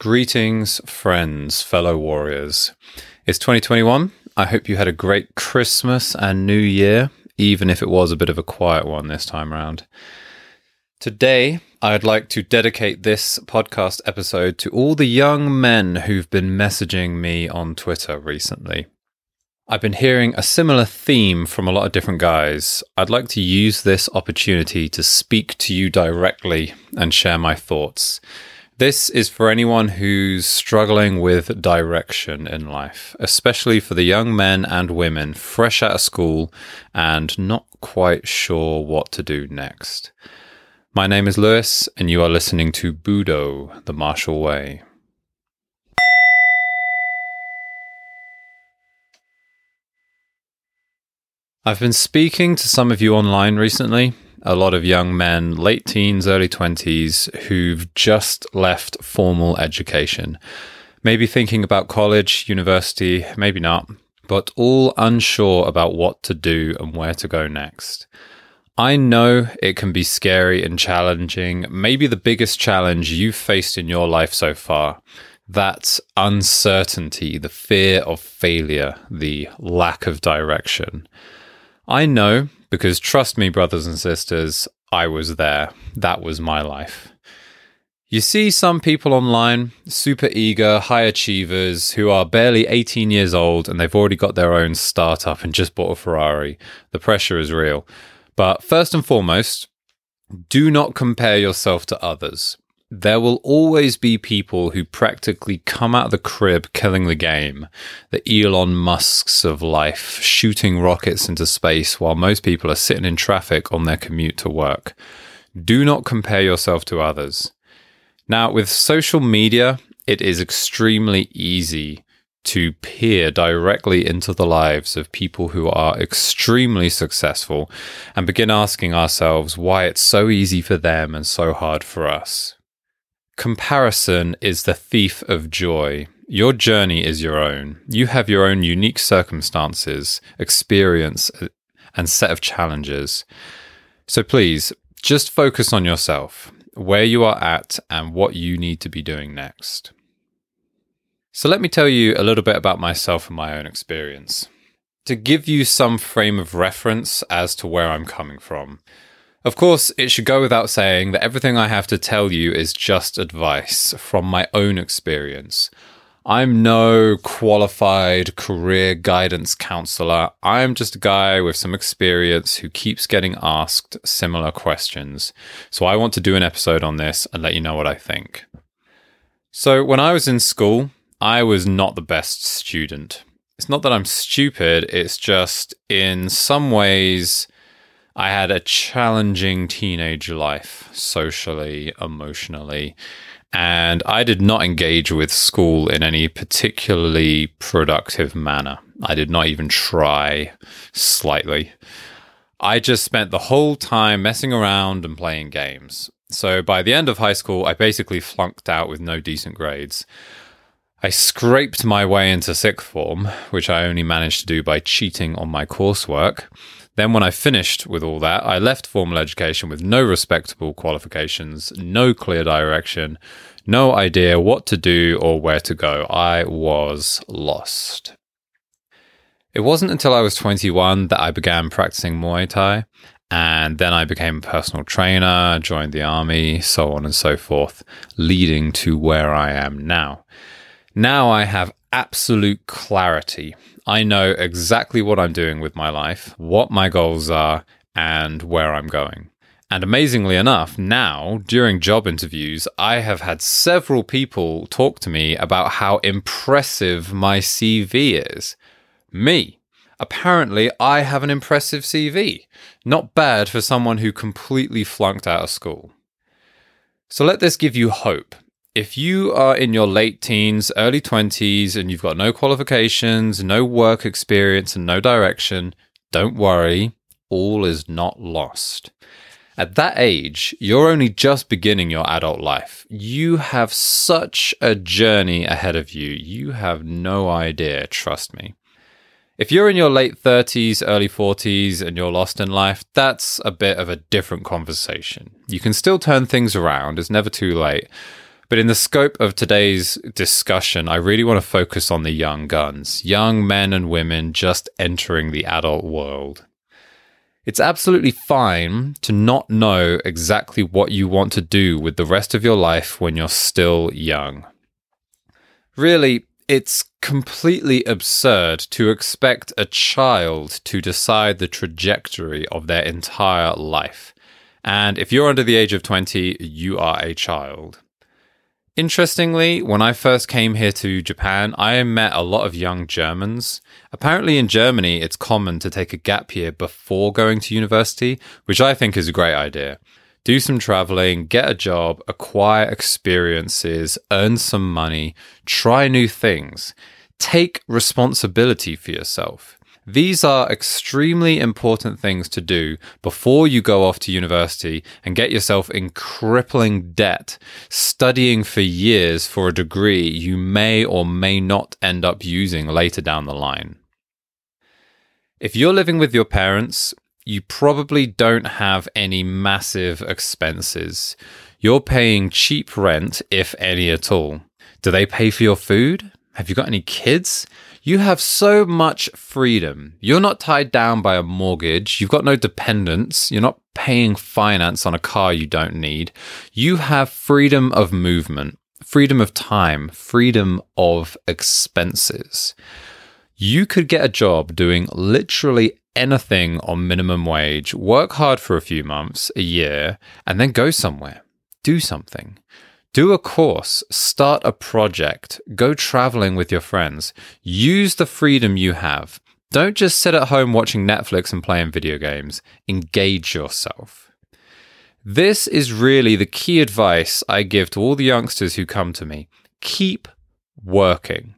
Greetings, friends, fellow warriors. It's 2021. I hope you had a great Christmas and New Year, even if it was a bit of a quiet one this time around. Today, I'd like to dedicate this podcast episode to all the young men who've been messaging me on Twitter recently. I've been hearing a similar theme from a lot of different guys. I'd like to use this opportunity to speak to you directly and share my thoughts. This is for anyone who's struggling with direction in life, especially for the young men and women fresh out of school and not quite sure what to do next. My name is Lewis, and you are listening to Budo, the Martial Way. I've been speaking to some of you online recently, a lot of young men, late teens, early 20s, who've just left formal education. Maybe thinking about college, university, maybe not, but all unsure about what to do and where to go next. I know it can be scary and challenging, maybe the biggest challenge you've faced in your life so far. That uncertainty, the fear of failure, the lack of direction. I know because trust me, brothers and sisters, I was there. That was my life. You see some people online, super eager, high achievers, who are barely 18 years old and they've already got their own startup and just bought a Ferrari. The pressure is real. But first and foremost, do not compare yourself to others there will always be people who practically come out of the crib killing the game. The Elon Musks of life, shooting rockets into space while most people are sitting in traffic on their commute to work. Do not compare yourself to others. Now, with social media, it is extremely easy to peer directly into the lives of people who are extremely successful and begin asking ourselves why it's so easy for them and so hard for us. Comparison is the thief of joy. Your journey is your own. You have your own unique circumstances, experience, and set of challenges. So please, just focus on yourself, where you are at, and what you need to be doing next. So let me tell you a little bit about myself and my own experience. To give you some frame of reference as to where I'm coming from. Of course, it should go without saying that everything I have to tell you is just advice from my own experience. I'm no qualified career guidance counselor. I'm just a guy with some experience who keeps getting asked similar questions. So I want to do an episode on this and let you know what I think. So, when I was in school, I was not the best student. It's not that I'm stupid, it's just in some ways I had a challenging teenage life, socially, emotionally, and I did not engage with school in any particularly productive manner. I did not even try slightly. I just spent the whole time messing around and playing games. So by the end of high school, I basically flunked out with no decent grades. I scraped my way into sixth form, which I only managed to do by cheating on my coursework. Then, when I finished with all that, I left formal education with no respectable qualifications, no clear direction, no idea what to do or where to go. I was lost. It wasn't until I was 21 that I began practicing Muay Thai, and then I became a personal trainer, joined the army, so on and so forth, leading to where I am now. Now I have absolute clarity I know exactly what I'm doing with my life, what my goals are, and where I'm going. And amazingly enough, now during job interviews, I have had several people talk to me about how impressive my CV is. Me. Apparently, I have an impressive CV. Not bad for someone who completely flunked out of school. So let this give you hope if you are in your late teens, early 20s, and you've got no qualifications, no work experience, and no direction, don't worry, all is not lost. At that age, you're only just beginning your adult life. You have such a journey ahead of you. You have no idea, trust me. If you're in your late 30s, early 40s, and you're lost in life, that's a bit of a different conversation. You can still turn things around, it's never too late. But in the scope of today's discussion, I really want to focus on the young guns, young men and women just entering the adult world. It's absolutely fine to not know exactly what you want to do with the rest of your life when you're still young. Really, it's completely absurd to expect a child to decide the trajectory of their entire life. And if you're under the age of 20, you are a child. Interestingly, when I first came here to Japan, I met a lot of young Germans. Apparently, in Germany, it's common to take a gap year before going to university, which I think is a great idea do some traveling, get a job, acquire experiences, earn some money, try new things, take responsibility for yourself. These are extremely important things to do before you go off to university and get yourself in crippling debt, studying for years for a degree you may or may not end up using later down the line. If you're living with your parents, you probably don't have any massive expenses. You're paying cheap rent, if any at all. Do they pay for your food? Have you got any kids? You have so much freedom. You're not tied down by a mortgage. You've got no dependents. You're not paying finance on a car you don't need. You have freedom of movement, freedom of time, freedom of expenses. You could get a job doing literally anything on minimum wage, work hard for a few months, a year, and then go somewhere. Do something. Do a course, start a project, go traveling with your friends. Use the freedom you have. Don't just sit at home watching Netflix and playing video games. Engage yourself. This is really the key advice I give to all the youngsters who come to me. Keep working.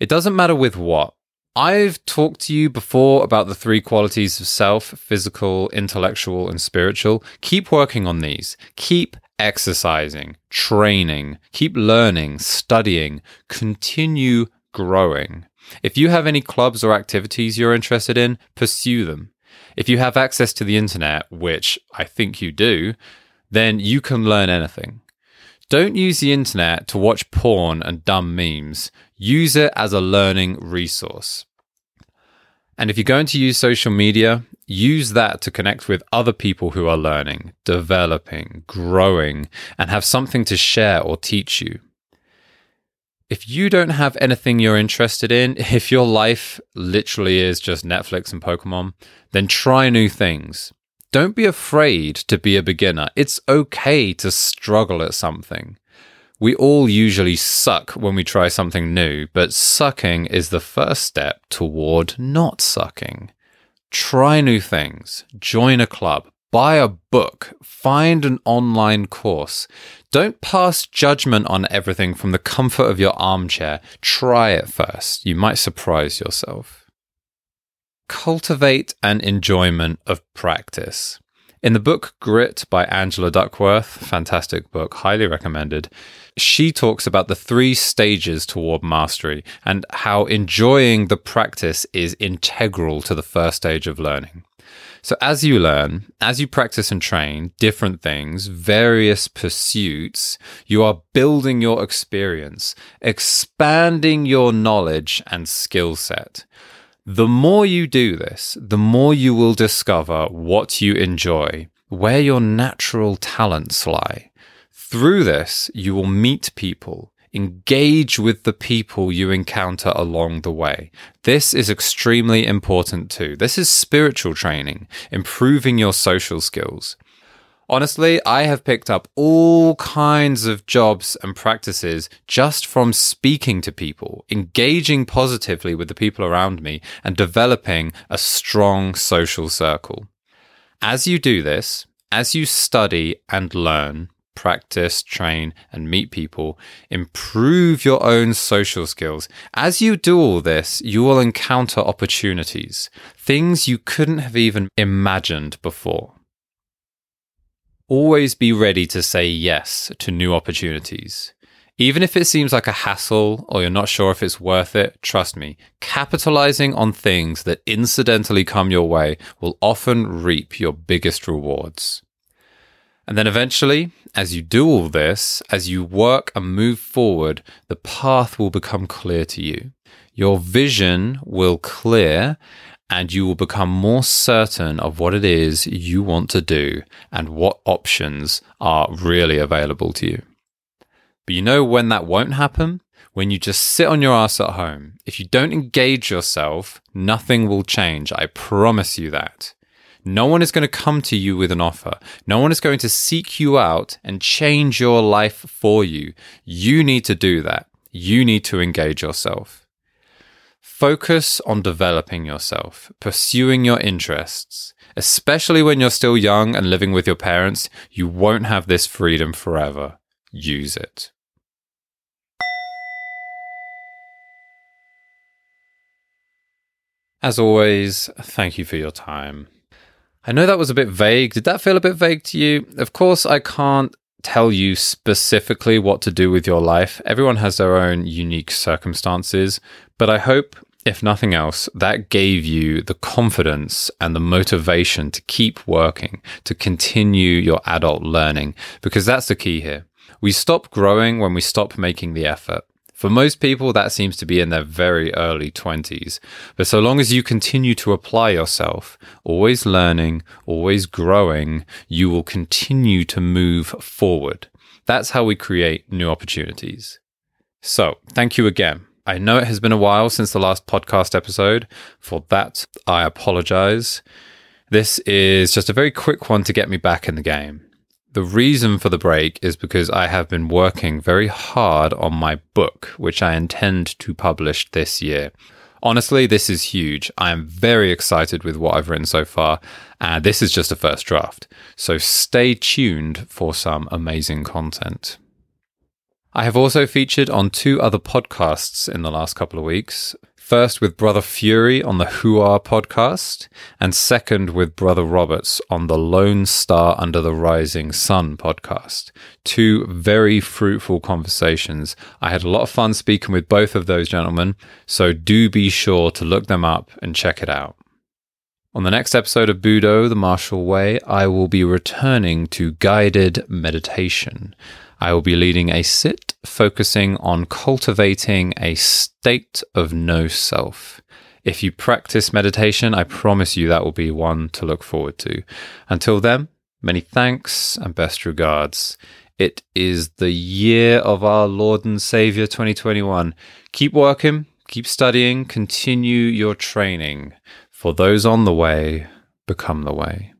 It doesn't matter with what. I've talked to you before about the three qualities of self physical, intellectual, and spiritual. Keep working on these. Keep exercising, training, keep learning, studying, continue growing. If you have any clubs or activities you're interested in, pursue them. If you have access to the internet, which I think you do, then you can learn anything. Don't use the internet to watch porn and dumb memes. Use it as a learning resource. And if you're going to use social media, use that to connect with other people who are learning, developing, growing, and have something to share or teach you. If you don't have anything you're interested in, if your life literally is just Netflix and Pokemon, then try new things. Don't be afraid to be a beginner. It's okay to struggle at something. We all usually suck when we try something new, but sucking is the first step toward not sucking. Try new things, join a club, buy a book, find an online course. Don't pass judgment on everything from the comfort of your armchair. Try it first. You might surprise yourself cultivate an enjoyment of practice. In the book Grit by Angela Duckworth, fantastic book, highly recommended, she talks about the three stages toward mastery and how enjoying the practice is integral to the first stage of learning. So, as you learn, as you practice and train different things, various pursuits, you are building your experience, expanding your knowledge and skill set. The more you do this, the more you will discover what you enjoy, where your natural talents lie. Through this, you will meet people, engage with the people you encounter along the way. This is extremely important too. This is spiritual training, improving your social skills. Honestly, I have picked up all kinds of jobs and practices just from speaking to people, engaging positively with the people around me, and developing a strong social circle. As you do this, as you study and learn, practice, train, and meet people, improve your own social skills. As you do all this, you will encounter opportunities, things you couldn't have even imagined before. Always be ready to say yes to new opportunities. Even if it seems like a hassle or you're not sure if it's worth it, trust me, capitalizing on things that incidentally come your way will often reap your biggest rewards. And then eventually, as you do all this, as you work and move forward, the path will become clear to you. Your vision will clear and you will become more certain of what it is you want to do and what options are really available to you. But you know when that won't happen? When you just sit on your ass at home. If you don't engage yourself, nothing will change. I promise you that. No one is going to come to you with an offer. No one is going to seek you out and change your life for you. You need to do that. You need to engage yourself. Focus on developing yourself, pursuing your interests. Especially when you're still young and living with your parents, you won't have this freedom forever. Use it. As always, thank you for your time. I know that was a bit vague. Did that feel a bit vague to you? Of course, I can't tell you specifically what to do with your life. Everyone has their own unique circumstances, but I hope, if nothing else, that gave you the confidence and the motivation to keep working, to continue your adult learning, because that's the key here. We stop growing when we stop making the effort. For most people, that seems to be in their very early 20s. But so long as you continue to apply yourself, always learning, always growing, you will continue to move forward. That's how we create new opportunities. So, thank you again. I know it has been a while since the last podcast episode. For that, I apologize. This is just a very quick one to get me back in the game. The reason for the break is because I have been working very hard on my book, which I intend to publish this year. Honestly, this is huge. I am very excited with what I've written so far, and this is just a first draft. So stay tuned for some amazing content. I have also featured on two other podcasts in the last couple of weeks. First with Brother Fury on the Who Are podcast, and second with Brother Roberts on the Lone Star Under the Rising Sun podcast. Two very fruitful conversations. I had a lot of fun speaking with both of those gentlemen, so do be sure to look them up and check it out. On the next episode of Budo, The Martial Way, I will be returning to guided meditation. I will be leading a sit focusing on cultivating a state of no self. If you practice meditation, I promise you that will be one to look forward to. Until then, many thanks and best regards. It is the year of our Lord and Savior 2021. Keep working, keep studying, continue your training. For those on the way, become the way.